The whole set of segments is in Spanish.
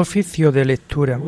Oficio de lectura.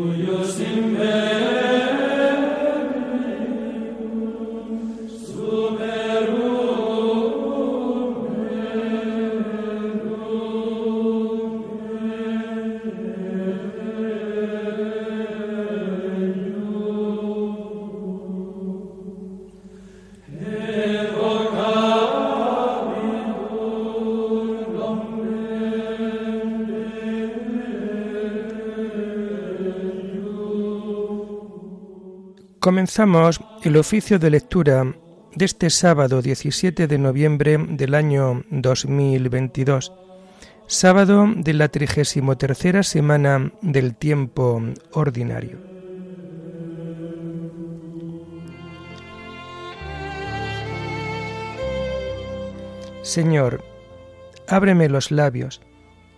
Comenzamos el oficio de lectura de este sábado 17 de noviembre del año 2022, sábado de la 33 semana del tiempo ordinario. Señor, ábreme los labios,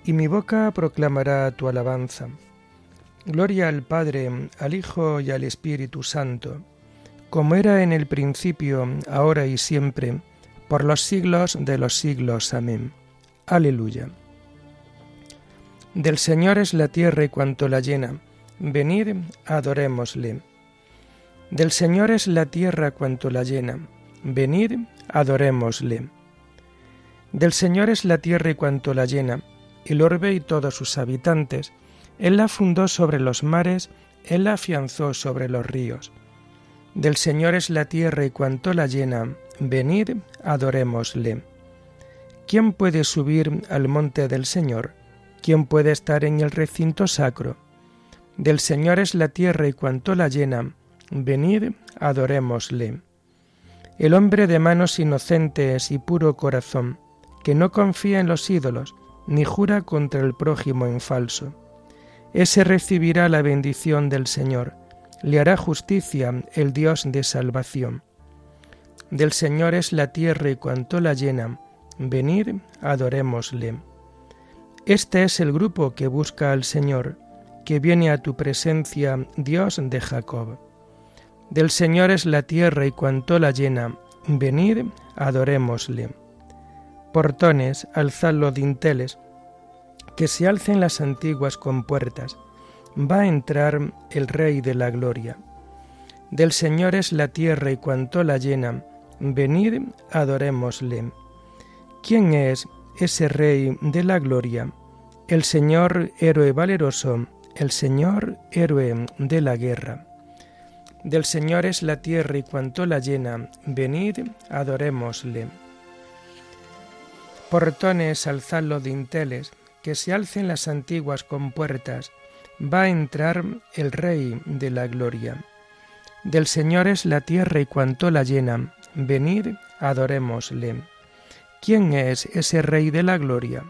y mi boca proclamará tu alabanza. Gloria al Padre, al Hijo y al Espíritu Santo, como era en el principio, ahora y siempre, por los siglos de los siglos. Amén. Aleluya. Del Señor es la tierra y cuanto la llena. Venid, adorémosle. Del Señor es la tierra cuanto la llena. Venid, adorémosle. Del Señor es la tierra y cuanto la llena, el orbe y todos sus habitantes, él la fundó sobre los mares, Él la afianzó sobre los ríos. Del Señor es la tierra y cuanto la llena, venid, adorémosle. ¿Quién puede subir al monte del Señor? ¿Quién puede estar en el recinto sacro? Del Señor es la tierra y cuanto la llena, venid, adorémosle. El hombre de manos inocentes y puro corazón, que no confía en los ídolos, ni jura contra el prójimo en falso ese recibirá la bendición del Señor, le hará justicia el Dios de salvación. Del Señor es la tierra y cuanto la llena, venid, adorémosle. Este es el grupo que busca al Señor, que viene a tu presencia, Dios de Jacob. Del Señor es la tierra y cuanto la llena, venid, adorémosle. Portones, alzad los dinteles, que se alcen las antiguas compuertas, va a entrar el Rey de la Gloria. Del Señor es la tierra y cuanto la llena, venid, adorémosle. ¿Quién es ese Rey de la Gloria? El Señor héroe valeroso, el Señor héroe de la guerra. Del Señor es la tierra y cuanto la llena, venid, adorémosle. Portones, alzad los dinteles, que se alcen las antiguas compuertas, va a entrar el Rey de la Gloria. Del Señor es la tierra y cuanto la llena, venid, adorémosle. ¿Quién es ese Rey de la Gloria?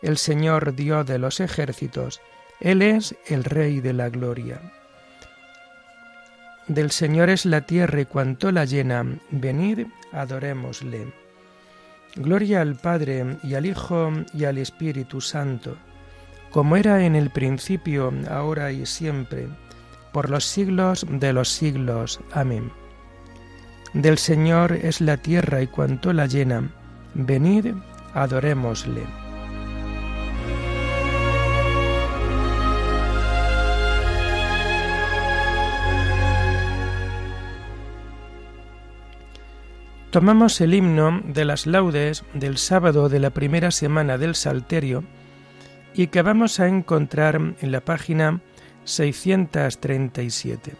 El Señor Dios de los ejércitos, Él es el Rey de la Gloria. Del Señor es la tierra y cuanto la llena, venid, adorémosle. Gloria al Padre y al Hijo y al Espíritu Santo, como era en el principio, ahora y siempre, por los siglos de los siglos. Amén. Del Señor es la tierra y cuanto la llena. Venid, adorémosle. Tomamos el himno de las laudes del sábado de la primera semana del Salterio y que vamos a encontrar en la página 637.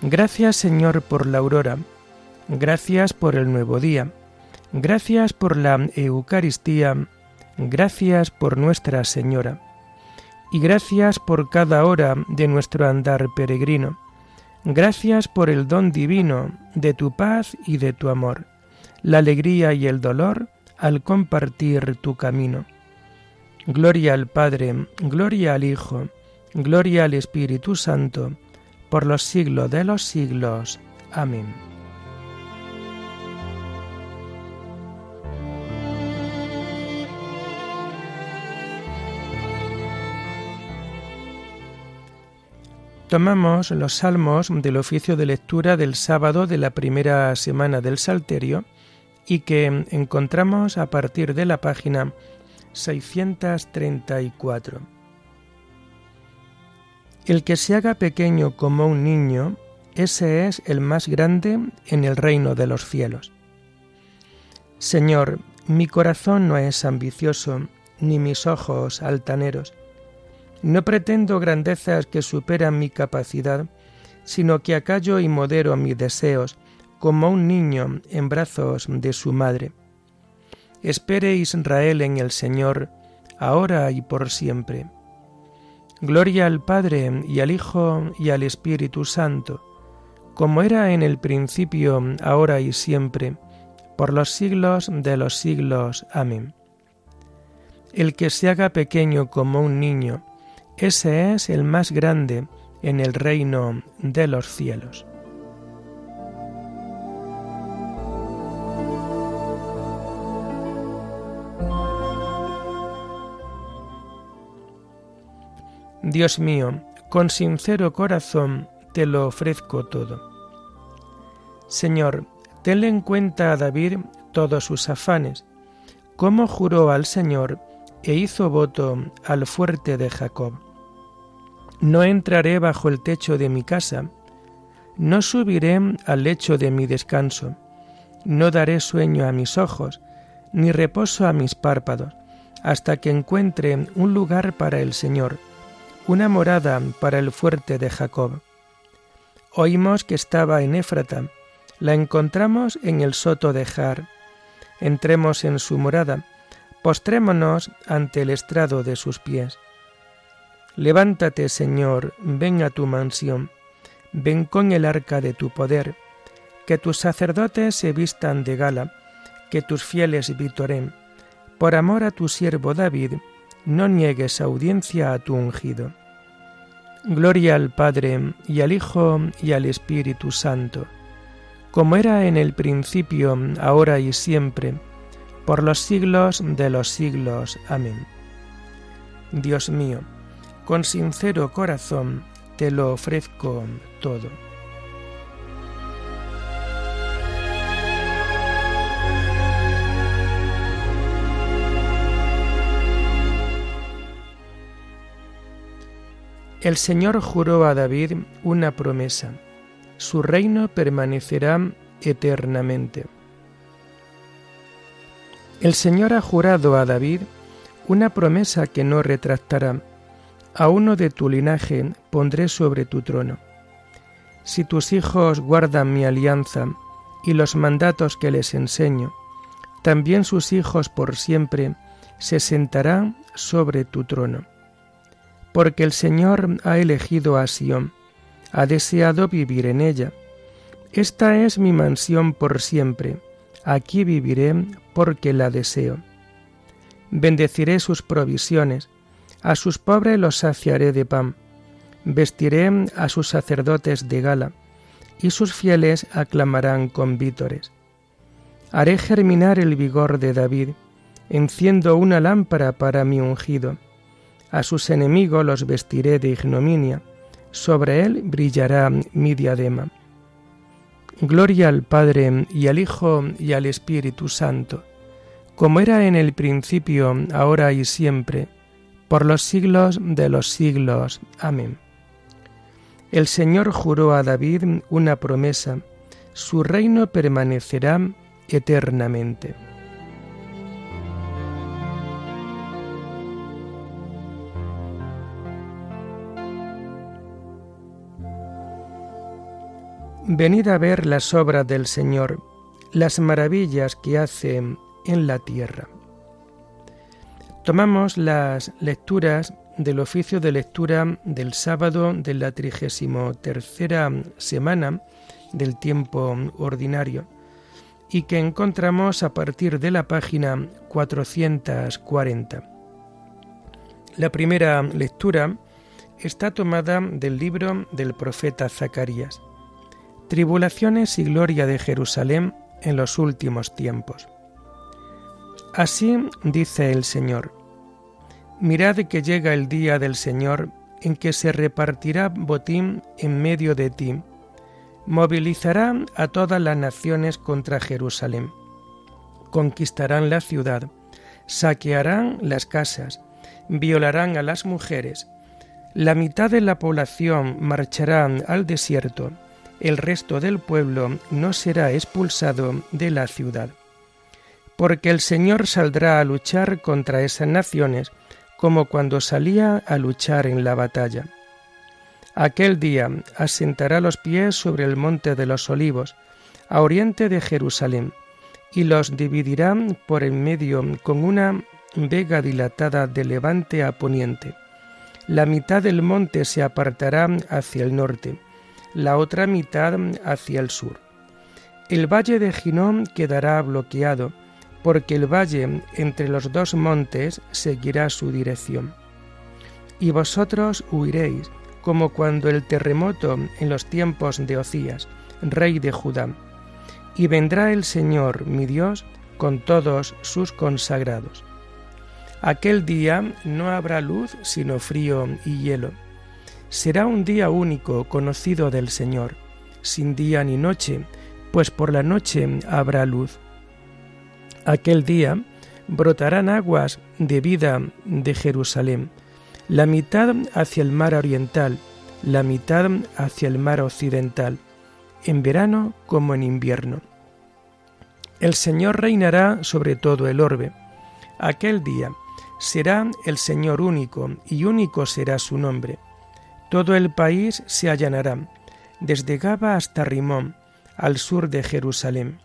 Gracias Señor por la aurora, gracias por el nuevo día, gracias por la Eucaristía, gracias por Nuestra Señora, y gracias por cada hora de nuestro andar peregrino Gracias por el don divino de tu paz y de tu amor, la alegría y el dolor al compartir tu camino. Gloria al Padre, gloria al Hijo, gloria al Espíritu Santo, por los siglos de los siglos. Amén. Tomamos los salmos del oficio de lectura del sábado de la primera semana del Salterio y que encontramos a partir de la página 634. El que se haga pequeño como un niño, ese es el más grande en el reino de los cielos. Señor, mi corazón no es ambicioso, ni mis ojos altaneros. No pretendo grandezas que superan mi capacidad, sino que acallo y modero mis deseos, como un niño en brazos de su madre. Espere Israel en el Señor, ahora y por siempre. Gloria al Padre y al Hijo y al Espíritu Santo, como era en el principio, ahora y siempre, por los siglos de los siglos. Amén. El que se haga pequeño como un niño, ese es el más grande en el reino de los cielos. Dios mío, con sincero corazón te lo ofrezco todo. Señor, tenle en cuenta a David todos sus afanes, como juró al Señor e hizo voto al fuerte de Jacob. No entraré bajo el techo de mi casa, no subiré al lecho de mi descanso, no daré sueño a mis ojos, ni reposo a mis párpados, hasta que encuentre un lugar para el Señor, una morada para el fuerte de Jacob. Oímos que estaba en Éfrata, la encontramos en el soto de Jar. Entremos en su morada, postrémonos ante el estrado de sus pies. Levántate, Señor, ven a tu mansión, ven con el arca de tu poder, que tus sacerdotes se vistan de gala, que tus fieles vitoren. Por amor a tu siervo David, no niegues audiencia a tu ungido. Gloria al Padre, y al Hijo, y al Espíritu Santo, como era en el principio, ahora y siempre, por los siglos de los siglos. Amén. Dios mío, con sincero corazón te lo ofrezco todo. El Señor juró a David una promesa. Su reino permanecerá eternamente. El Señor ha jurado a David una promesa que no retractará. A uno de tu linaje pondré sobre tu trono. Si tus hijos guardan mi alianza y los mandatos que les enseño, también sus hijos por siempre se sentarán sobre tu trono. Porque el Señor ha elegido a Sión, ha deseado vivir en ella. Esta es mi mansión por siempre aquí viviré porque la deseo. Bendeciré sus provisiones, a sus pobres los saciaré de pan, vestiré a sus sacerdotes de gala, y sus fieles aclamarán con vítores. Haré germinar el vigor de David, enciendo una lámpara para mi ungido. A sus enemigos los vestiré de ignominia, sobre él brillará mi diadema. Gloria al Padre y al Hijo y al Espíritu Santo, como era en el principio, ahora y siempre, por los siglos de los siglos. Amén. El Señor juró a David una promesa, su reino permanecerá eternamente. Venid a ver las obras del Señor, las maravillas que hace en la tierra. Tomamos las lecturas del oficio de lectura del sábado de la trigésimo tercera semana del tiempo ordinario y que encontramos a partir de la página 440. La primera lectura está tomada del libro del profeta Zacarías tribulaciones y gloria de Jerusalén en los últimos tiempos. Así dice el Señor, mirad que llega el día del Señor en que se repartirá botín en medio de ti, movilizará a todas las naciones contra Jerusalén, conquistarán la ciudad, saquearán las casas, violarán a las mujeres, La mitad de la población marchará al desierto, el resto del pueblo no será expulsado de la ciudad. Porque el Señor saldrá a luchar contra esas naciones como cuando salía a luchar en la batalla. Aquel día asentará los pies sobre el monte de los olivos, a oriente de Jerusalén, y los dividirá por en medio con una vega dilatada de levante a poniente. La mitad del monte se apartará hacia el norte, la otra mitad hacia el sur. El valle de Ginón quedará bloqueado, porque el valle entre los dos montes seguirá su dirección. Y vosotros huiréis, como cuando el terremoto en los tiempos de Ocías, rey de Judá. Y vendrá el Señor, mi Dios, con todos sus consagrados. Aquel día no habrá luz sino frío y hielo. Será un día único conocido del Señor, sin día ni noche, pues por la noche habrá luz. Aquel día brotarán aguas de vida de Jerusalén, la mitad hacia el mar oriental, la mitad hacia el mar occidental, en verano como en invierno. El Señor reinará sobre todo el orbe. Aquel día será el Señor único, y único será su nombre. Todo el país se allanará, desde Gaba hasta Rimón, al sur de Jerusalén.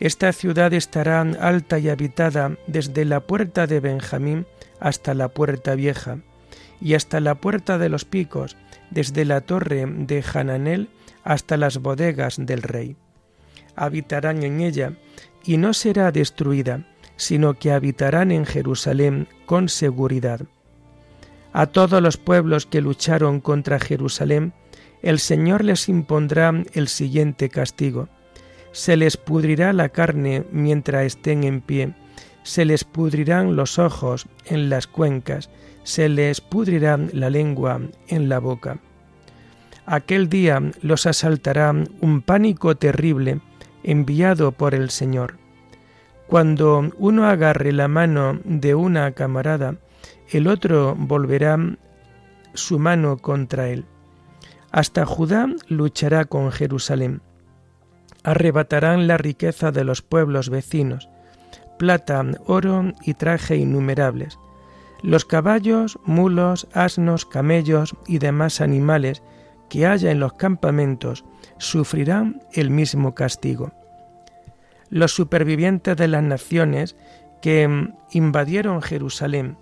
Esta ciudad estará alta y habitada desde la puerta de Benjamín hasta la puerta vieja, y hasta la puerta de los picos, desde la torre de Hananel hasta las bodegas del rey. Habitarán en ella, y no será destruida, sino que habitarán en Jerusalén con seguridad. A todos los pueblos que lucharon contra Jerusalén, el Señor les impondrá el siguiente castigo. Se les pudrirá la carne mientras estén en pie, se les pudrirán los ojos en las cuencas, se les pudrirá la lengua en la boca. Aquel día los asaltará un pánico terrible enviado por el Señor. Cuando uno agarre la mano de una camarada, el otro volverá su mano contra él. Hasta Judá luchará con Jerusalén. Arrebatarán la riqueza de los pueblos vecinos, plata, oro y traje innumerables. Los caballos, mulos, asnos, camellos y demás animales que haya en los campamentos sufrirán el mismo castigo los supervivientes de las naciones que mm, invadieron Jerusalén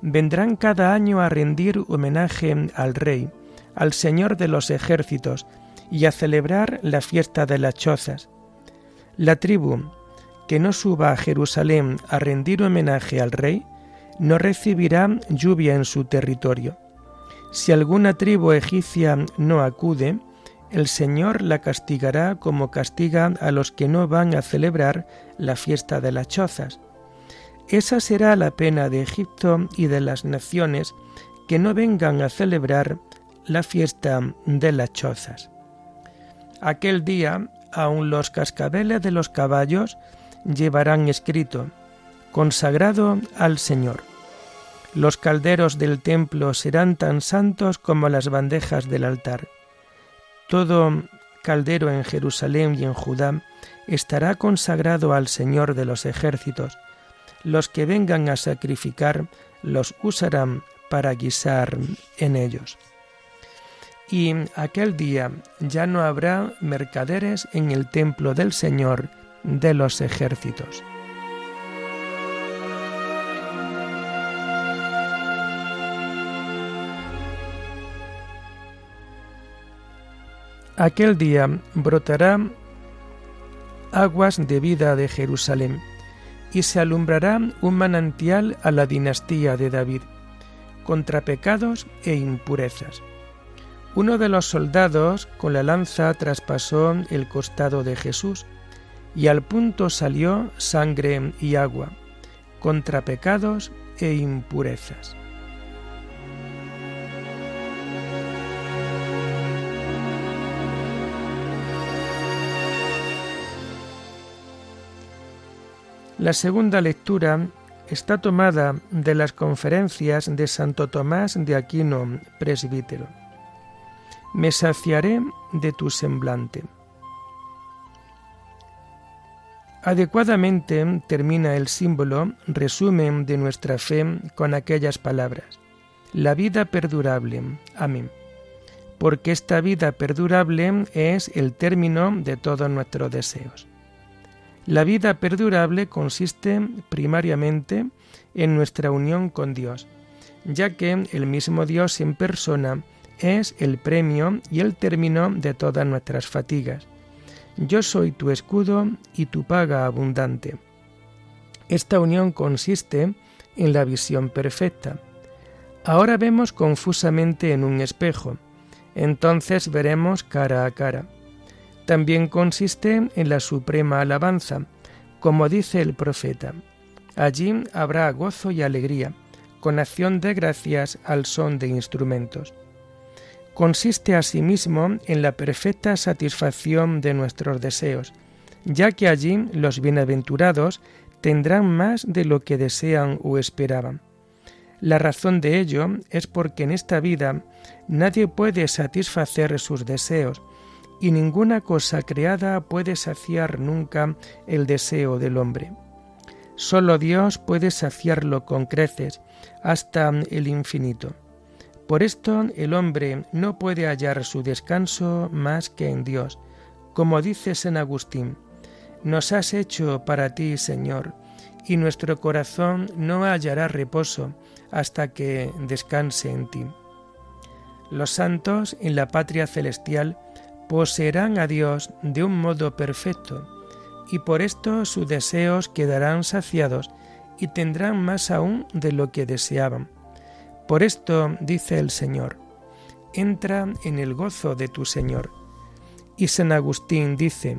vendrán cada año a rendir homenaje al Rey, al Señor de los ejércitos, y a celebrar la fiesta de las chozas. La tribu que no suba a Jerusalén a rendir homenaje al Rey, no recibirá lluvia en su territorio. Si alguna tribu egipcia no acude, el Señor la castigará como castiga a los que no van a celebrar la fiesta de las chozas. Esa será la pena de Egipto y de las naciones que no vengan a celebrar la fiesta de las chozas. Aquel día, aun los cascabeles de los caballos llevarán escrito, consagrado al Señor. Los calderos del templo serán tan santos como las bandejas del altar. Todo caldero en Jerusalén y en Judá estará consagrado al Señor de los ejércitos. Los que vengan a sacrificar los usarán para guisar en ellos. Y aquel día ya no habrá mercaderes en el templo del Señor de los ejércitos. Aquel día brotará aguas de vida de Jerusalén, y se alumbrará un manantial a la dinastía de David, contra pecados e impurezas. Uno de los soldados con la lanza traspasó el costado de Jesús, y al punto salió sangre y agua, contra pecados e impurezas. La segunda lectura está tomada de las conferencias de Santo Tomás de Aquino, presbítero. Me saciaré de tu semblante. Adecuadamente termina el símbolo resumen de nuestra fe con aquellas palabras. La vida perdurable. Amén. Porque esta vida perdurable es el término de todos nuestros deseos. La vida perdurable consiste primariamente en nuestra unión con Dios, ya que el mismo Dios en persona es el premio y el término de todas nuestras fatigas yo soy tu escudo y tu paga abundante. Esta unión consiste en la visión perfecta. Ahora vemos confusamente en un espejo, entonces veremos cara a cara. También consiste en la suprema alabanza, como dice el profeta. Allí habrá gozo y alegría, con acción de gracias al son de instrumentos consiste asimismo en la perfecta satisfacción de nuestros deseos, ya que allí los bienaventurados tendrán más de lo que desean o esperaban. La razón de ello es porque en esta vida nadie puede satisfacer sus deseos, y ninguna cosa creada puede saciar nunca el deseo del hombre. Solo Dios puede saciarlo con creces hasta el infinito. Por esto el hombre no puede hallar su descanso más que en Dios, como dice San Agustín, nos has hecho para ti, Señor, y nuestro corazón no hallará reposo hasta que descanse en ti. Los santos en la patria celestial poseerán a Dios de un modo perfecto, y por esto sus deseos quedarán saciados y tendrán más aún de lo que deseaban por esto dice el Señor, entra en el gozo de tu Señor. Y San Agustín dice,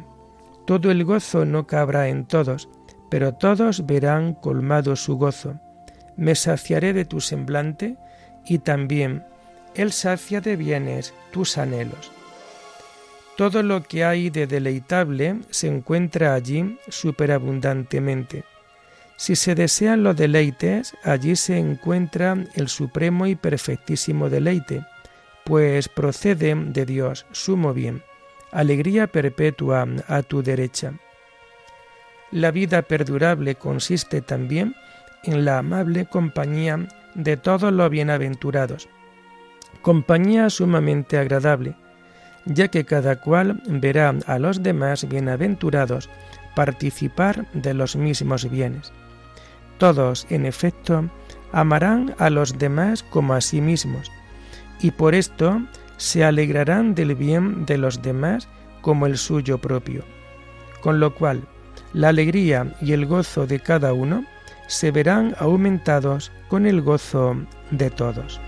todo el gozo no cabrá en todos, pero todos verán colmado su gozo. Me saciaré de tu semblante y también Él sacia de bienes tus anhelos. Todo lo que hay de deleitable se encuentra allí superabundantemente si se desean los deleites, allí se encuentra el supremo y perfectísimo deleite, pues procede de Dios, sumo bien, alegría perpetua a tu derecha. La vida perdurable consiste también en la amable compañía de todos los bienaventurados, compañía sumamente agradable, ya que cada cual verá a los demás bienaventurados participar de los mismos bienes. Todos, en efecto, amarán a los demás como a sí mismos, y por esto se alegrarán del bien de los demás como el suyo propio. Con lo cual, la alegría y el gozo de cada uno se verán aumentados con el gozo de todos.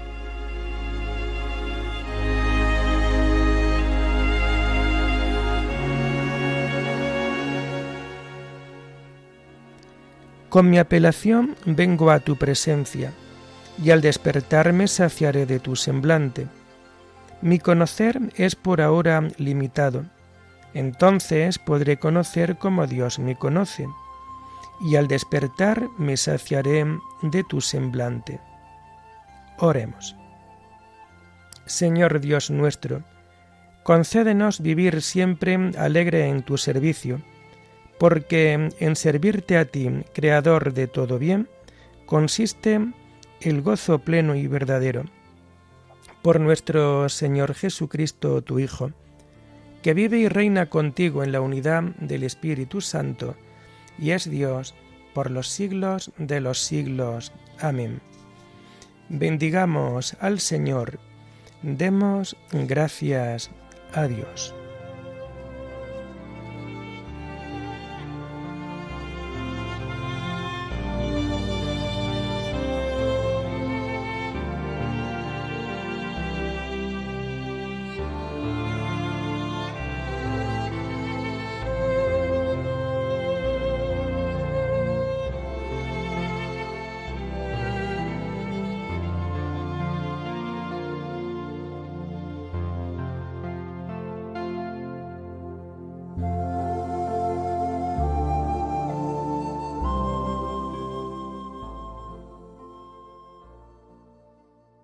Con mi apelación vengo a tu presencia, y al despertarme saciaré de tu semblante. Mi conocer es por ahora limitado, entonces podré conocer como Dios me conoce, y al despertar me saciaré de tu semblante. Oremos. Señor Dios nuestro, concédenos vivir siempre alegre en tu servicio, porque en servirte a ti, Creador de todo bien, consiste el gozo pleno y verdadero. Por nuestro Señor Jesucristo, tu Hijo, que vive y reina contigo en la unidad del Espíritu Santo, y es Dios por los siglos de los siglos. Amén. Bendigamos al Señor, demos gracias a Dios.